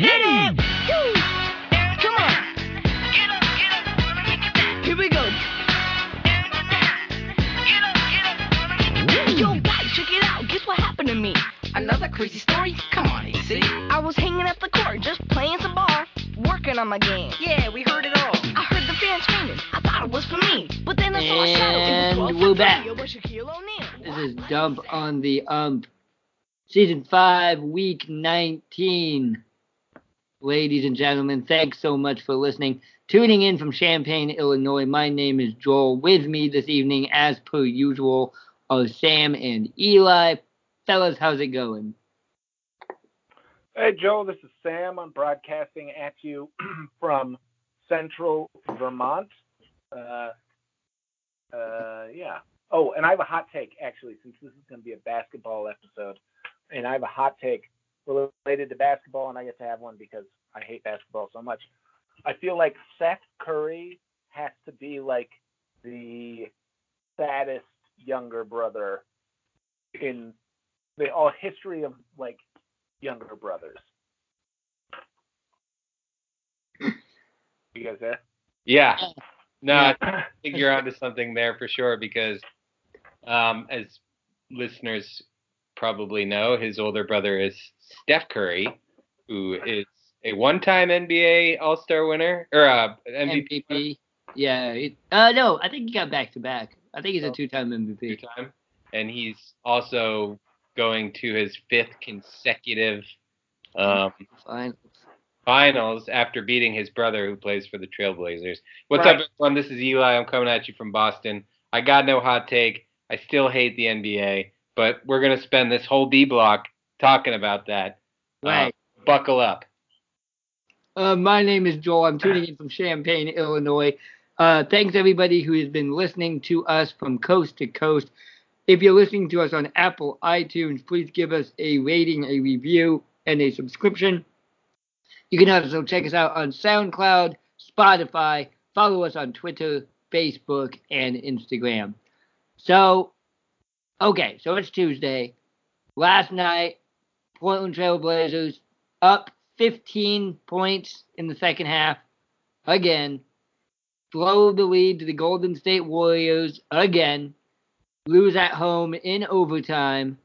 Hit it! Come on! Here we go! Yo, guys, check it out! Guess what happened to me? Another crazy story? Come on, AC. I was hanging at the court, just playing some ball, working on my game. Yeah, we heard it all. I heard the fans screaming. I thought it was for me, but then I saw a shadow. And was 12 we're for back. Shaquille O'Neal. This is Dump on the Ump, Season 5, Week 19. Ladies and gentlemen, thanks so much for listening. Tuning in from Champaign, Illinois, my name is Joel. With me this evening, as per usual, are Sam and Eli. Fellas, how's it going? Hey, Joel, this is Sam. I'm broadcasting at you from central Vermont. Uh, uh, yeah. Oh, and I have a hot take, actually, since this is going to be a basketball episode. And I have a hot take related to basketball, and I get to have one because I hate basketball so much. I feel like Seth Curry has to be like the saddest younger brother in the all history of like younger brothers. You guys there? Yeah. No, I think you're onto something there for sure because, um, as listeners probably know, his older brother is Steph Curry, who is a one-time NBA All-Star winner or uh, MVP, MVP. Yeah. Uh, no, I think he got back to back. I think he's a Oh. two-time MVP. two-time, and he's also going to his fifth consecutive um, Fine. finals after beating his brother who plays for the Trailblazers. What's Right. up, everyone? This is Eli. I'm coming at you from Boston. I got no hot take. I still hate the NBA, but we're gonna spend this whole D block talking about that. Right. Uh, buckle up. Uh, my name is Joel. I'm tuning in from Champaign, Illinois. Uh, thanks everybody who has been listening to us from coast to coast. If you're listening to us on Apple iTunes, please give us a rating, a review, and a subscription. You can also check us out on SoundCloud, Spotify, follow us on Twitter, Facebook, and Instagram. So, okay, so it's Tuesday. Last night, Portland Trailblazers up 15 points in the second half again. Blow the lead to the Golden State Warriors again. Lose at home in overtime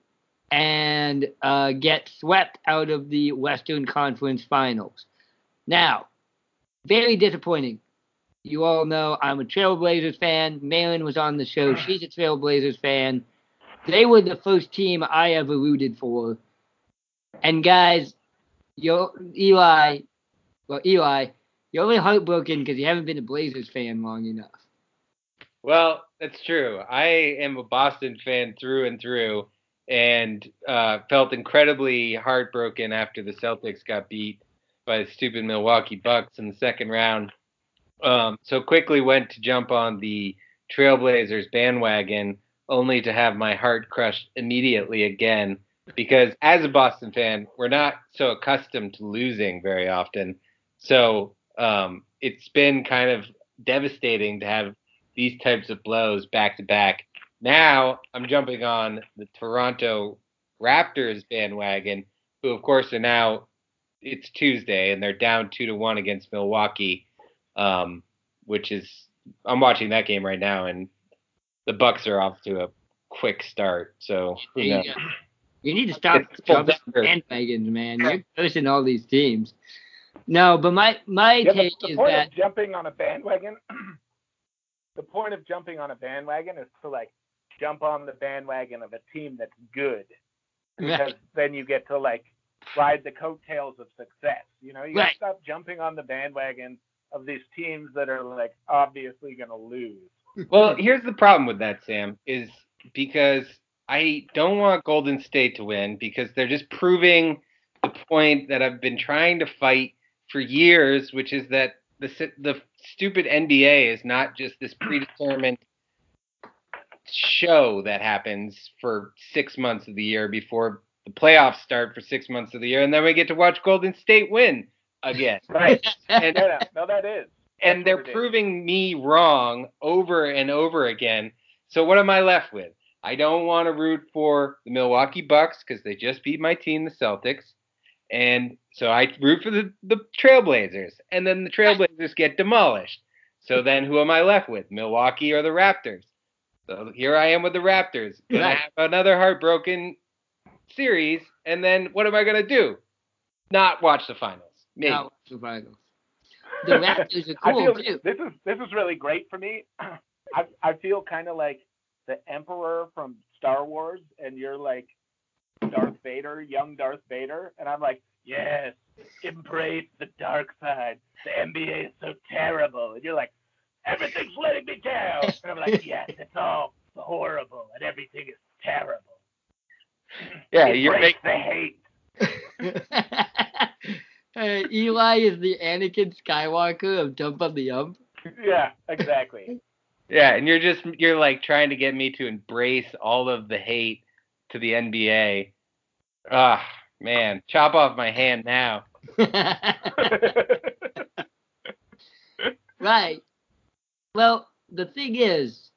and uh, get swept out of the Western Conference Finals. Now, very disappointing. You all know I'm a Trailblazers fan. Malin was on the show. She's a Trailblazers fan. They were the first team I ever rooted for. And guys, you're Eli. Well, Eli, you're only heartbroken because you haven't been a Blazers fan long enough. Well, that's true. I am a Boston fan through and through, and uh, felt incredibly heartbroken after the Celtics got beat by the stupid Milwaukee Bucks in the second round. Um, so quickly went to jump on the Trailblazers bandwagon, only to have my heart crushed immediately again. Because as a Boston fan, we're not so accustomed to losing very often. So um, it's been kind of devastating to have these types of blows back to back. Now I'm jumping on the Toronto Raptors bandwagon, who of course are now it's Tuesday and they're down two to one against Milwaukee, um, which is I'm watching that game right now and the Bucks are off to a quick start. So who You, need to stop jumping Denver. bandwagons, man. You're pushing all these teams. No, but my my Yeah, but take the is point that of jumping on a bandwagon, the point of jumping on a bandwagon is to like jump on the bandwagon of a team that's good, because then you get to like ride the coattails of success. You know, you gotta stop jumping on the bandwagon of these teams that are like obviously gonna lose. Well, here's the problem with that, Sam, is because I don't want Golden State to win because they're just proving the point that I've been trying to fight for years, which is that the the stupid NBA is not just this predetermined show that happens for six months of the year before the playoffs start for six months of the year, and then we get to watch Golden State win again. Right? And no, no, no, that is. and That's they're what it is. proving me wrong over and over again. So what am I left with? I don't want to root for the Milwaukee Bucks because they just beat my team, the Celtics, And so I root for the, the Trailblazers. And then the Trailblazers get demolished. So then who am I left with? Milwaukee or the Raptors? So here I am with the Raptors. Gonna Right. have another heartbroken series. And then what am I gonna do? Not watch the finals. Maybe. Now, survivals. The Raptors are cool too. this is this is really great for me. I I feel kind of like the Emperor from Star Wars, and you're like Darth Vader, young Darth Vader, and I'm like, yes, embrace the dark side. The NBA is so terrible, and you're like, everything's letting me down, and I'm like, yes, it's all horrible, and everything is terrible. Yeah, you're embrace making the hate. uh, Eli is the Anakin Skywalker of Dump on the Ump. Yeah, exactly. Yeah, and you're just you're like trying to get me to embrace all of the hate to the NBA. Ah, man, chop off my hand now. right. Well, the thing is,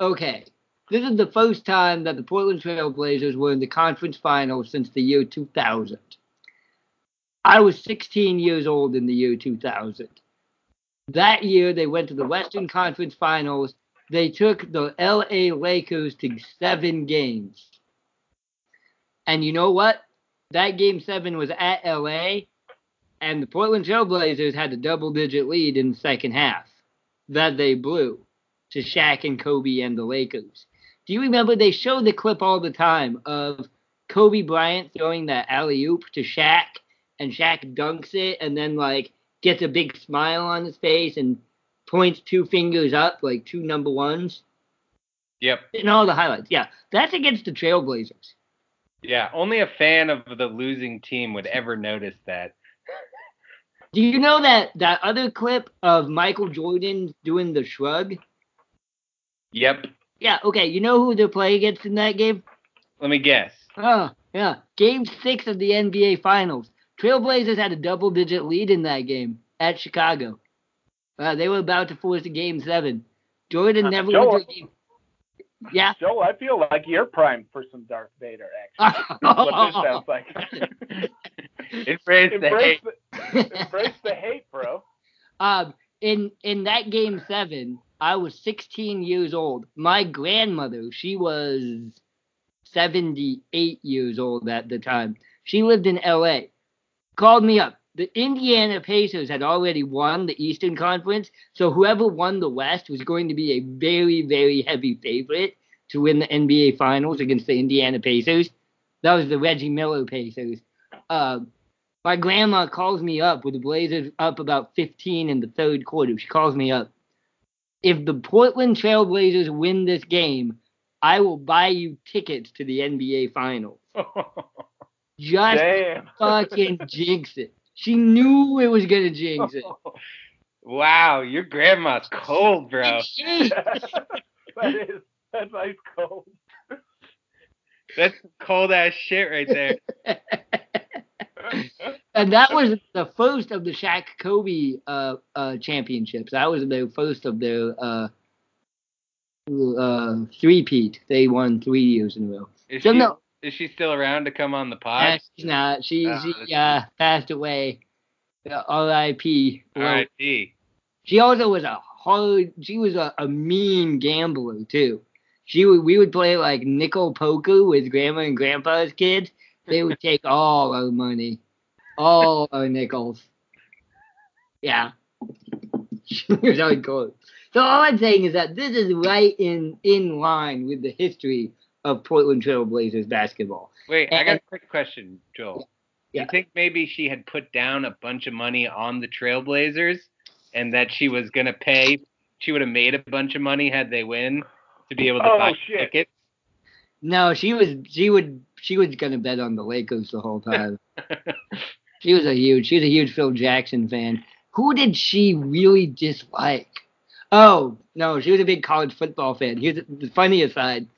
okay, this is the first time that the Portland Trail Blazers were in the conference finals since the year 2000. I was 16 years old in the year 2000. That year, they went to the Western Conference Finals. They took the LA Lakers to seven games. And you know what? That game seven was at LA, and the Portland Trailblazers had a double digit lead in the second half that they blew to Shaq and Kobe and the Lakers. Do you remember they show the clip all the time of Kobe Bryant throwing that alley oop to Shaq and Shaq dunks it and then like gets a big smile on his face and points two fingers up like two number ones Yep. in all the highlights. Yeah, that's against the Trailblazers. Yeah, only a fan of the losing team would ever notice that. Do you know that that other clip of Michael Jordan doing the shrug? Yep. Yeah, okay. You know who they're playing against in that game? Let me guess. Oh, yeah. Game six of the NBA Finals. Trailblazers had a double digit lead in that game at Chicago. Uh, they were about to force a game seven. Jordan Uh, never Joe- went to a game. Yeah. Joel, I feel like you're primed for some Darth Vader action. That's what this sounds like. Embrace the hate. the, embrace the hate, bro. um, in in that game seven, I was 16 years old. My grandmother, she was 78 years old at the time. She lived in L.A. Called me up. The Indiana Pacers had already won the Eastern Conference, so whoever won the West was going to be a very, very heavy favorite to win the NBA Finals against the Indiana Pacers. That was the Reggie Miller Pacers. Uh, my grandma calls me up with the Blazers up about 15 in the third quarter. She calls me up. If the Portland Trailblazers win this game, I will buy you tickets to the NBA Finals. Just Damn. fucking jinx it. She knew it was gonna jinx it. wow, your grandma's cold, bro. That is that's ice cold. That's cold ass shit right there. and that was the first of the Shaq Kobe uh, uh, championships. That was the first of their uh, uh, three-peat. They won three years in a row. Is So she, no, is she still around to come on the pod? she's not. She Oh, she uh, passed away. R.I.P. R.I.P. She also was a hard. She was a, a mean gambler too. She would we would play like nickel poker with grandma and grandpa's kids. They would take all our money, all our nickels. Yeah, she was hardcore. So all I'm saying is that this is right in in line with the history of Portland Trail Blazers basketball. Wait, I got a quick question, Joel. Yeah. You think maybe she had put down a bunch of money on the Trailblazers and that she was gonna pay she would have made a bunch of money had they win to be able to Oh, buy shit. tickets? No, she was she would she was gonna bet on the Lakers the whole time. She was a huge, she was a huge Phil Jackson fan. Who did she really dislike? Oh no, she was a big college football fan. Here's the funny aside: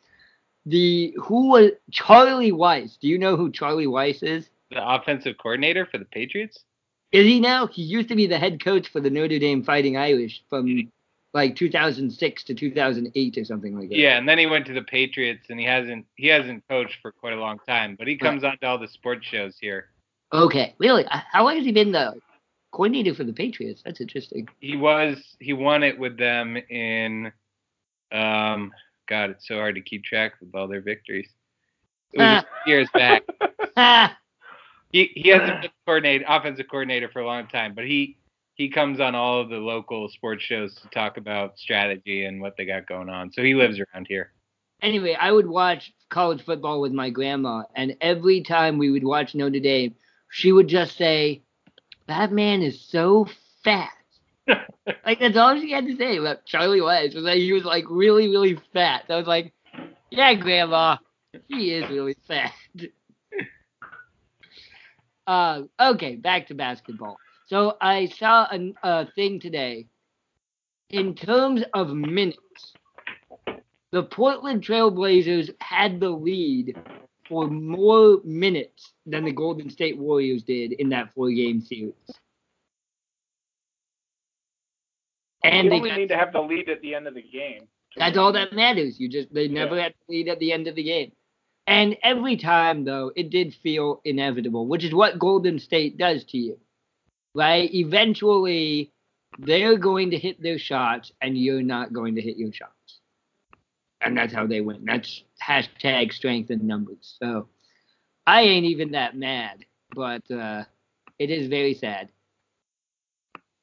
the who was Charlie Weis? Do you know who Charlie Weis is? the offensive coordinator for the Patriots? Is he now? He used to be the head coach for the Notre Dame Fighting Irish from like 2006 to 2008 or something like that. Yeah, and then he went to the Patriots and he hasn't he hasn't coached for quite a long time, but he comes on to all the sports shows here. Okay, really? Uh, How long has he been the coordinator for the Patriots? That's interesting. He was he won it with them in um God, it's so hard to keep track of all their victories. It was years back. Ah, He he hasn't been coordinator offensive coordinator for a long time, but he he comes on all of the local sports shows to talk about strategy and what they got going on. So he lives around here. anyway, I would watch college football with my grandma, and every time we would watch Notre Dame, she would just say, "That man is so fat." Like that's all she had to say about Charlie Weis was that he was like really, really fat. I was like, "Yeah, grandma, he is really fat." uh, okay, back to basketball. So I saw a, a thing today. In terms of minutes, the Portland Trailblazers had the lead for more minutes than the Golden State Warriors did in that four game series. And you they only got, need to have the lead at the end of the game. that's all that matters. You just they never Yeah. had the lead at the end of the game. And every time though, it did feel inevitable, which is what Golden State does to you. Right? Eventually they're going to hit their shots and you're not going to hit your shots. And that's how they win. That's hashtag strength in numbers. So I ain't even that mad, but uh, it is very sad.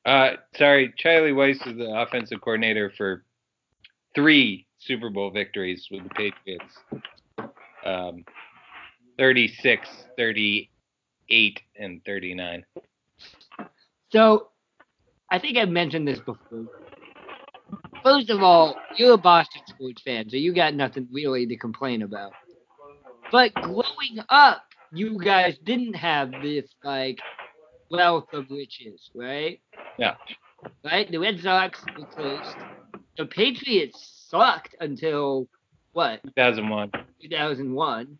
Uh, sorry, Charlie Weis is the offensive coordinator for three Super Bowl victories with the Patriots. Um, 36, 38, and 39. So I think I've mentioned this before. First of all, you're a Boston sports fan, so you got nothing really to complain about. But growing up, you guys didn't have this like wealth of riches, right? Yeah. Right? The Red Sox were cursed. The Patriots sucked until what? 2001. 2001,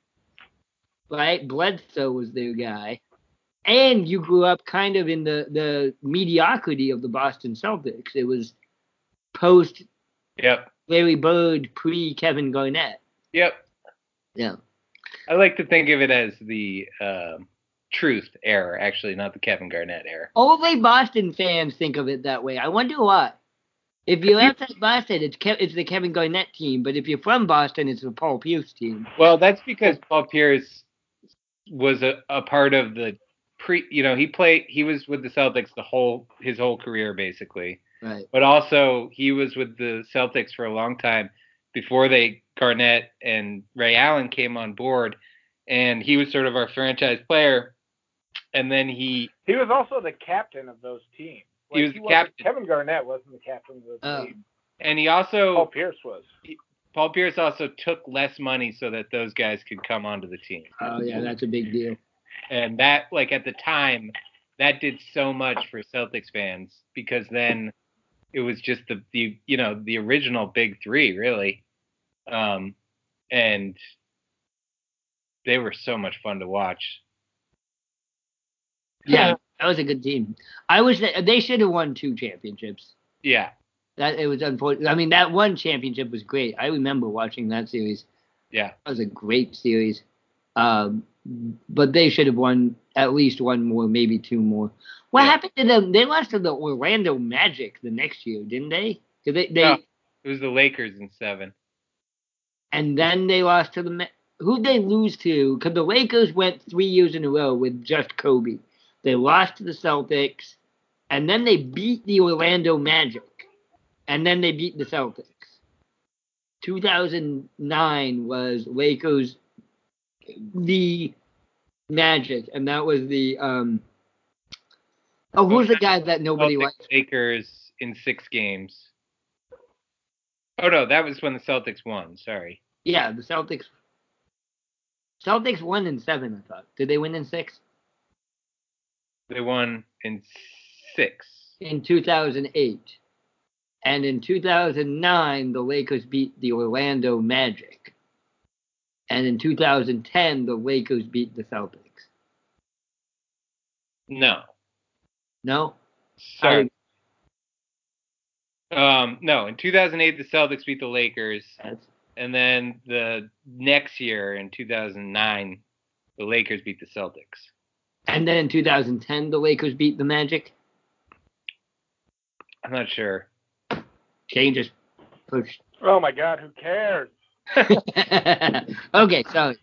right? Bledsoe was their guy. And you grew up kind of in the, the mediocrity of the Boston Celtics. It was post Yep. Larry Bird, pre Kevin Garnett. Yep. Yeah. I like to think of it as the um, truth error, actually, not the Kevin Garnett error. Only Boston fans think of it that way. I wonder why. If you're outside Boston, it's Kev- it's the Kevin Garnett team, but if you're from Boston, it's the Paul Pierce team. Well, that's because Paul Pierce was a, a part of the pre. You know, he played. He was with the Celtics the whole his whole career basically, Right. but also he was with the Celtics for a long time before they Garnett and Ray Allen came on board, and he was sort of our franchise player. And then he He was also the captain of those teams. He was the captain. Kevin Garnett wasn't the captain of the Oh. team. and he also Paul Pierce was. Paul Pierce also took less money so that those guys could come onto the team. Oh yeah, that's a big deal. And that like at the time that did so much for Celtics fans because then it was just the the you know the original big 3 really. Um and they were so much fun to watch. Yeah, that was a good team. I wish that they should have won two championships. Yeah. That it was unfortunate. I mean, that one championship was great. I remember watching that series. Yeah. That was a great series. Um, but they should have won at least one more, maybe two more. What Yeah. happened to them? They lost to the Orlando Magic the next year, didn't they? 'Cause they, they No. It was the Lakers in 7. and then they lost to the who'd they lose to? Because the Lakers went three years in a row with just Kobe. They lost to the Celtics, and then they beat the Orlando Magic, and then they beat the Celtics. 2009 was Lakers the Magic, and that was the um. Oh, who's the guy that nobody Celtics likes? Lakers in 6 games. Oh no, that was when the Celtics won. Sorry. Yeah, the Celtics. Celtics won in seven, I thought. Did they win in six? They won in 6. in 2008. And in 2009, the Lakers beat the Orlando Magic. And in 2010, the Lakers beat the Celtics. No. No? Sorry. Um, no, in 2008 the Celtics beat the Lakers, and then the next year in 2009 the Lakers beat the Celtics. And then in 2010, the Lakers beat the Magic. I'm not sure. Change just push. Oh my God, who cares? okay, so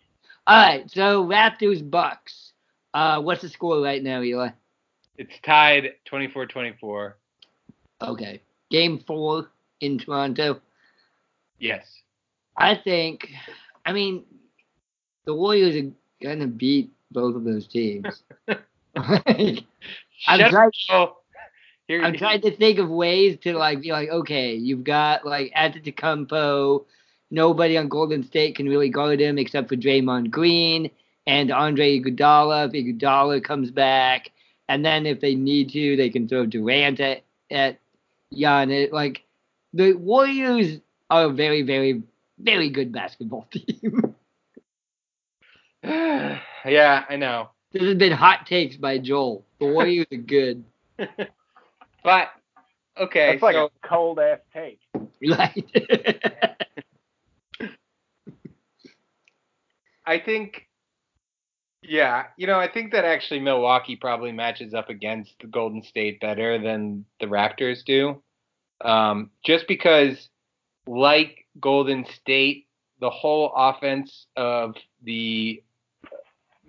all right, so Raptors Bucks. Uh, what's the score right now, Eli? It's tied 24-24. Okay, game four in Toronto. Yes. I think, I mean, the Warriors are gonna beat both of those teams. I'm trying- here, I'm trying to think of ways to like be like, okay, you've got like Antetokounmpo. Nobody on Golden State can really guard him except for Draymond Green and Andre Iguodala. If Iguodala comes back, and then if they need to, they can throw Durant at, at Giannis. Like the Warriors are a very, very, very good basketball team. yeah, I know. this has been hot takes by Joel. The Warriors are good, But okay, That's like so a cold ass take. right? I think, yeah, you know, I think that actually Milwaukee probably matches up against the Golden State better than the Raptors do. Um, just because, like Golden State, the whole offense of the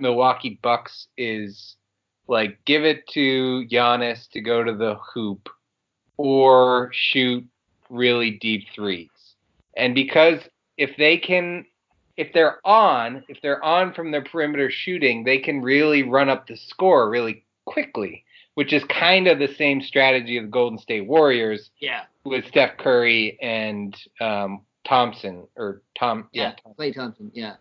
Milwaukee Bucks is like give it to Giannis to go to the hoop or shoot really deep threes. And because if they can if they're on, if they're on from their perimeter shooting, they can really run up the score really quickly, which is kind of the same strategy of the Golden State Warriors yeah, with Steph Curry and um, Thompson or Tom. yeah, Yeah. Klay Thompson, yeah.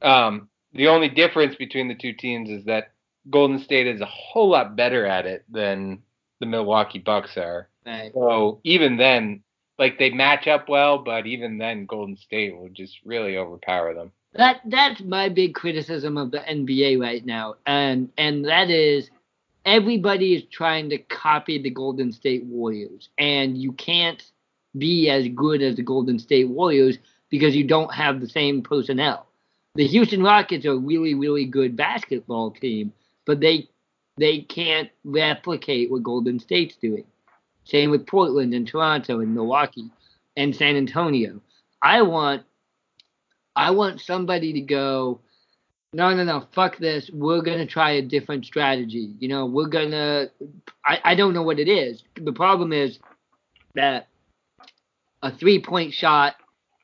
Um, the only difference between the two teams is that Golden State is a whole lot better at it than the Milwaukee Bucks are. Right. So even then, like they match up well, but even then, Golden State will just really overpower them. That that's my big criticism of the NBA right now, and and that is everybody is trying to copy the Golden State Warriors, and you can't be as good as the Golden State Warriors because you don't have the same personnel. The Houston Rockets are a really really good basketball team, but they they can't replicate what Golden State's doing. Same with Portland and Toronto and Milwaukee and San Antonio. I want I want somebody to go, no, no, no, fuck this. We're gonna try a different strategy. You know, we're gonna. I, I don't know what it is. The problem is that a three point shot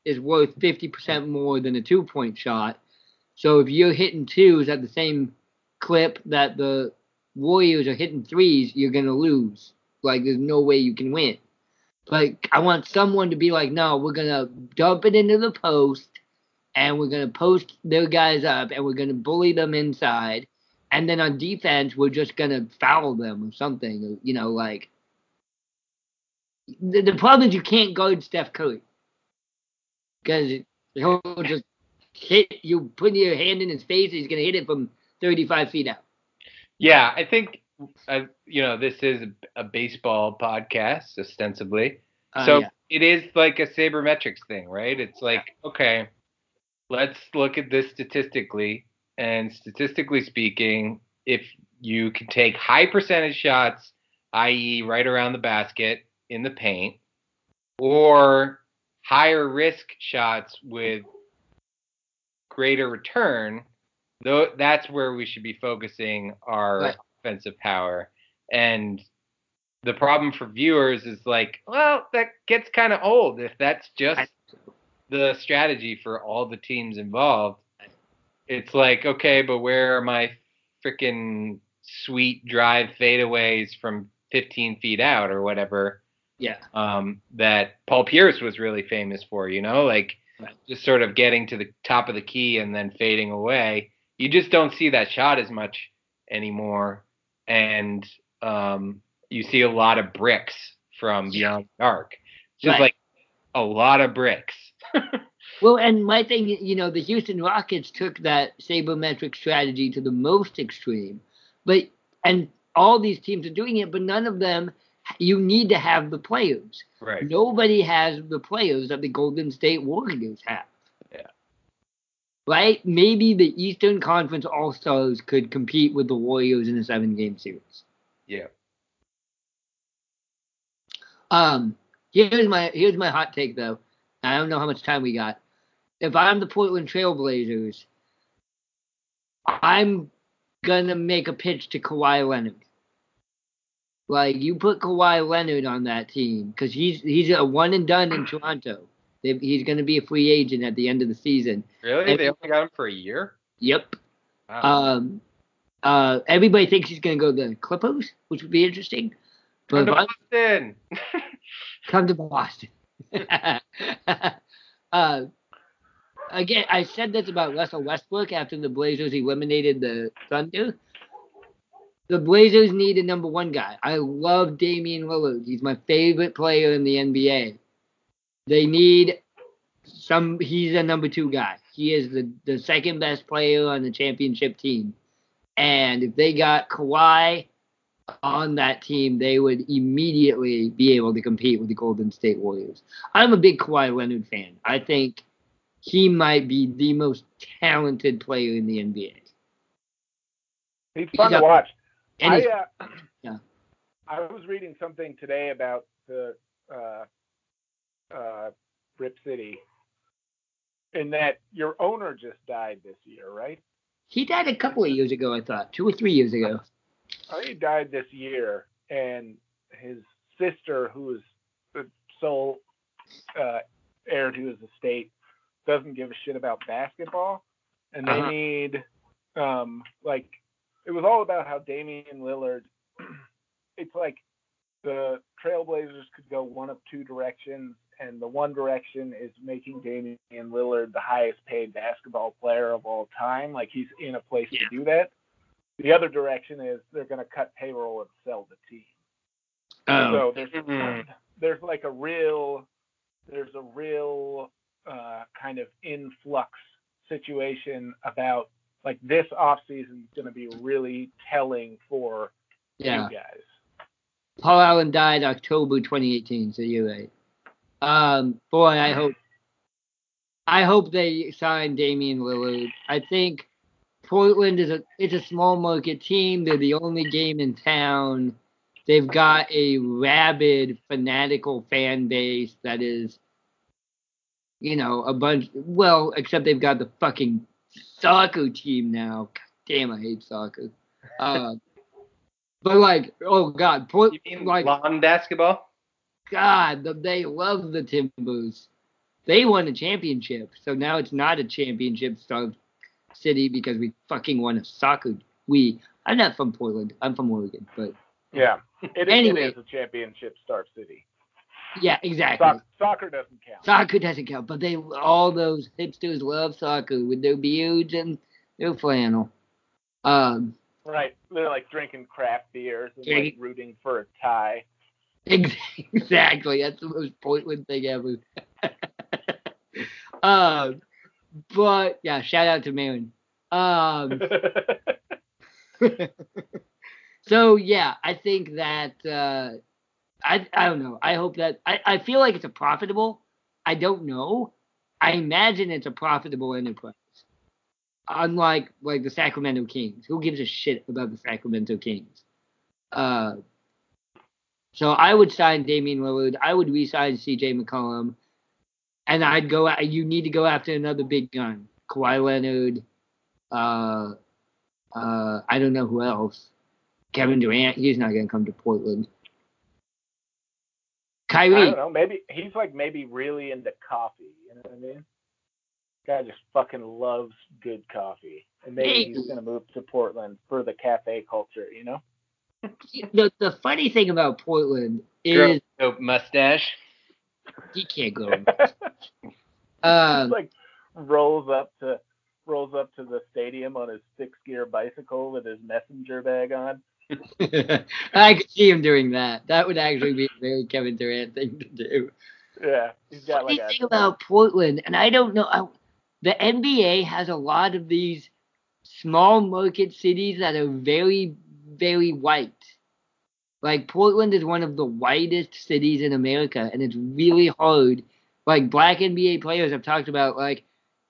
is worth fifty percent more than a two point shot. So if you're hitting twos at the same clip that the Warriors are hitting threes, you're gonna lose. Like there's no way you can win. Like I want someone to be like, no, we're gonna dump it into the post and we're gonna post their guys up and we're gonna bully them inside. And then on defense, we're just gonna foul them or something. You know, like the, the problem is you can't guard Steph Curry because he'll just hit you, put your hand in his face. He's gonna hit it from 35 feet out. Yeah, I think I, you know this is a, a baseball podcast ostensibly, Uh, so yeah. it is like a sabermetrics thing, right? It's like okay, let's look at this statistically, and statistically speaking, if you can take high percentage shots, i.e., right around the basket in the paint, or higher risk shots with greater return, though that's where we should be focusing our Right. offensive power. And the problem for viewers is like, well, that gets kind of old if that's just the strategy for all the teams involved. It's like, okay, but where are my freaking sweet drive fadeaways from 15 feet out or whatever? Yeah. um, that Paul Pierce was really famous for, you know, like. Just sort of getting to the top of the key and then fading away. You just don't see that shot as much anymore. And um, you see a lot of bricks from beyond the arc. Just Right. like a lot of bricks. Well, and my thing, you know, the Houston Rockets took that sabermetric strategy to the most extreme, but and all these teams are doing it, but none of them. You need to have the players. Right. Nobody has the players that the Golden State Warriors have. Yeah. right? Maybe the Eastern Conference All Stars could compete with the Warriors in a seven game series. Yeah. Um, here's my here's my hot take though. I don't know how much time we got. If I'm the Portland Trailblazers, I'm gonna make a pitch to Kawhi Leonard. Like you put Kawhi Leonard on that team because he's he's a one and done in Toronto. They, he's gonna be a free agent at the end of the season. Really? And- they only got him for a year? Yep. Wow. Um, uh, everybody thinks he's gonna go to the Clippers, which would be interesting. Come to Boston. come to Boston. uh, again, I said this about Russell Westbrook after the Blazers eliminated the Thunder. The Blazers need a number one guy. I love Damian Lillard. He's my favorite player in the NBA. They need some. He's a number two guy. He is the, the second best player on the championship team. And if they got Kawhi on that team, they would immediately be able to compete with the Golden State Warriors. I'm a big Kawhi Leonard fan. I think he might be the most talented player in the NBA. He's fun Yeah. to watch. And I, uh, yeah. I was reading something today about the uh, uh, Rip City, and that your owner just died this year, right? he died a couple of years ago, I thought, two or three years ago. I he died this year, and his sister, who is the sole uh, heir to his estate, doesn't give a shit about basketball, and they Uh-huh. need, um, like, it was all about how Damian Lillard. it's like the Trailblazers could go one of two directions, and the one direction is making Damian Lillard the highest paid basketball player of all time. Like he's in a place Yeah. to do that. The other direction is they're going to cut payroll and sell the team. Oh, So there's Mhm. there's like a real there's a real uh, kind of influx situation about like this off season is going to be really telling for yeah. you guys. Paul Allen died October 2018, so you're right. Um, boy, I hope, I hope they sign Damian Lillard. I think Portland is a it's a small market team. They're the only game in town. They've got a rabid, fanatical fan base that is, you know, a bunch. Well, except they've got the fucking soccer team now. God damn, I hate soccer. Uh, but like, oh god, Port, You mean like lawn basketball? God, the- they love the Timbers. They won a championship, so now it's not a championship starved city because we fucking won a soccer. We, I'm not from Portland. I'm from Oregon, but Yeah, it, Anyway. it is a championship star city. Yeah, exactly. Soc- soccer doesn't count. Soccer doesn't count, but they all those hipsters love soccer with their beards and their flannel. Um, Right, they're like drinking craft beers and like rooting for a tie. exactly. That's the most Portland thing ever. um, but yeah, shout out to Marin. Um, so yeah, I think that uh, I I don't know. I hope that I, I feel like it's a profitable. I don't know. I imagine it's a profitable enterprise. Unlike like the Sacramento Kings, who gives a shit about the Sacramento Kings? Uh, so I would sign Damian Lillard. I would re-sign C.J. McCollum, and I'd go. You need to go after another big gun, Kawhi Leonard. Uh, uh, I don't know who else. Kevin Durant, he's not gonna come to Portland. I don't know. Maybe he's like maybe really into coffee. You know what I mean? Guy just fucking loves good coffee, and maybe Hey. he's gonna move to Portland for the cafe culture. You know? the the funny thing about Portland Girl, is dope mustache. he can't go. He Um, like rolls up to rolls up to the stadium on his six gear bicycle with his messenger bag on. I could see him doing that. That would actually be a very Kevin Durant thing to do. Yeah, he's got funny like thing about Portland, and I don't know, I, the NBA has a lot of these small market cities that are very, very white. Like Portland is one of the whitest cities in America, and it's really hard. Like black NBA players have talked about, like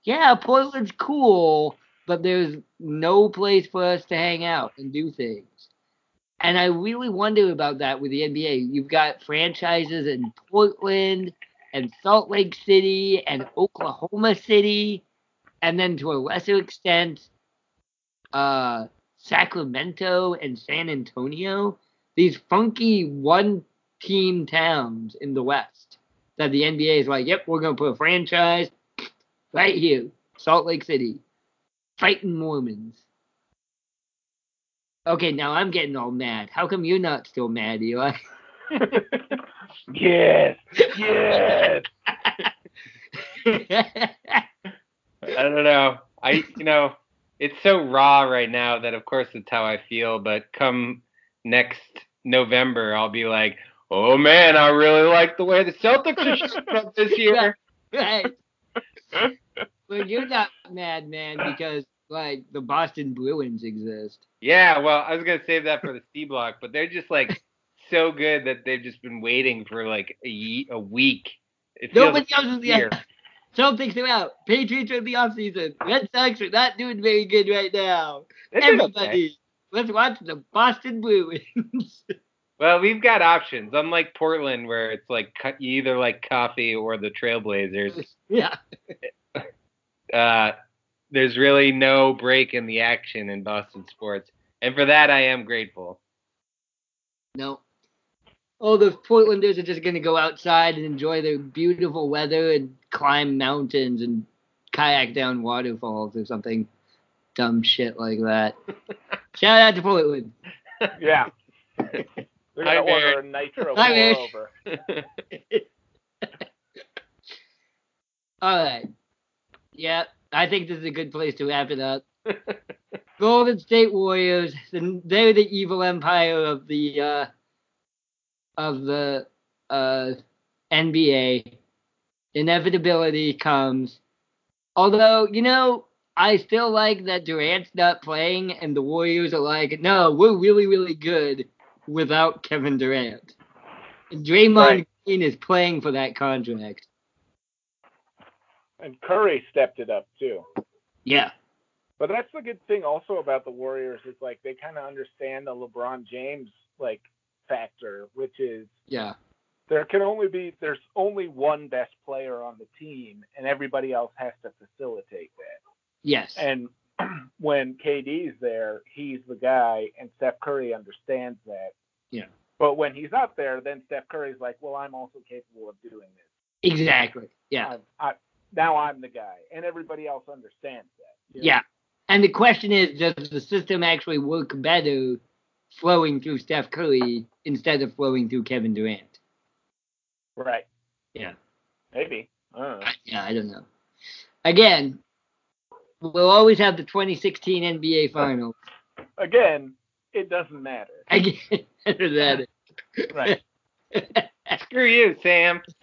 yeah, Portland's cool, but there's no place for us to hang out and do things. And I really wonder about that with the NBA. You've got franchises in Portland and Salt Lake City and Oklahoma City, and then to a lesser extent, uh, Sacramento and San Antonio. These funky one team towns in the West that the NBA is like, yep, we're going to put a franchise right here, Salt Lake City, fighting Mormons. Okay, now I'm getting all mad. How come you're not still mad, Eli? yes, yes. I don't know. I you know, it's so raw right now that of course it's how I feel, but come next November I'll be like, Oh man, I really like the way the Celtics are shaping up this year. right. Well, you're not mad, man, because like the Boston Bruins exist. Yeah, well, I was gonna save that for the C block, but they're just like so good that they've just been waiting for like a, ye- a week. It Nobody else is yet. Celtics are out. Patriots are in the offseason. Red Sox are not doing very good right now. Did okay. Everybody, let's watch the Boston Bruins. Well, we've got options, unlike Portland, where it's like you either like coffee or the Trailblazers. yeah. Uh, there's really no break in the action in Boston sports, and for that I am grateful. No. Oh, the Portlanders are just going to go outside and enjoy the beautiful weather and climb mountains and kayak down waterfalls or something dumb shit like that. Shout out to Portland. Yeah. They're Hi, gonna order Bear. a nitro Hi, over. All right. Yeah, I think this is a good place to wrap it up. Golden State Warriors, they're the evil empire of the uh, of the uh, NBA. Inevitability comes. Although, you know, I still like that Durant's not playing and the Warriors are like, no, we're really, really good without Kevin Durant. And Draymond Right. Green is playing for that contract. And Curry stepped it up too. Yeah. But that's the good thing also about the Warriors is like they kind of understand the LeBron James like factor, which is Yeah. there can only be there's only one best player on the team, and everybody else has to facilitate that. Yes. And when KD's there, he's the guy, and Steph Curry understands that. Yeah. But when he's not there, then Steph Curry's like, well, I'm also capable of doing this. exactly. Yeah. I'm, I, now I'm the guy, and everybody else understands that. you know? Yeah. And the question is, does the system actually work better flowing through Steph Curry instead of flowing through Kevin Durant? Right. Yeah. Maybe. I don't know. Yeah, I don't know. Again, we'll always have the 2016 NBA Finals. Again, it doesn't matter. Again, that Right. Screw you, Sam.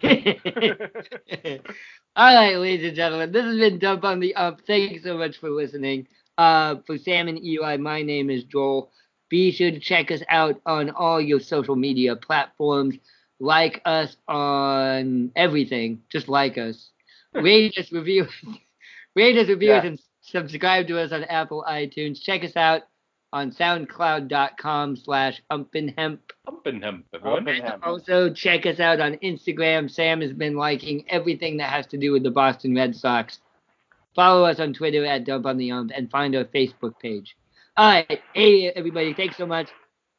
All right, ladies and gentlemen, this has been Dump on the Ump. Thank you so much for listening. Uh, for Sam and Eli, my name is Joel. Be sure to check us out on all your social media platforms. Like us on everything. Just like us. Rate us, review, rate us, review us, Yeah. and subscribe to us on Apple iTunes. Check us out on SoundCloud.com slash UmpinHemp. Hump and hump, everyone. Hump and. Also, check us out on Instagram. Sam has been liking everything that has to do with the Boston Red Sox. Follow us on Twitter at Dump on the Ump and find our Facebook page. All right. Hey, everybody. Thanks so much.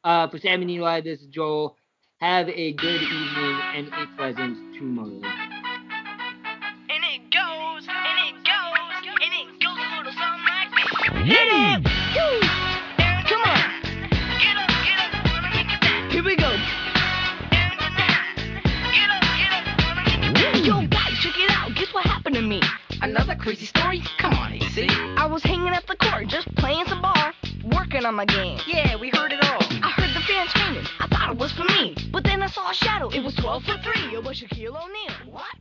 Uh, for Sam and Eli, this is Joel. Have a good evening and a pleasant tomorrow. And it goes, and it goes, and it goes a little something like this. Hit it! Another crazy story? Come on, AC. I was hanging at the court, just playing some ball, working on my game. Yeah, we heard it all. I heard the fans screaming. I thought it was for me. But then I saw a shadow. It was 12 for 3. It was Shaquille O'Neal. What?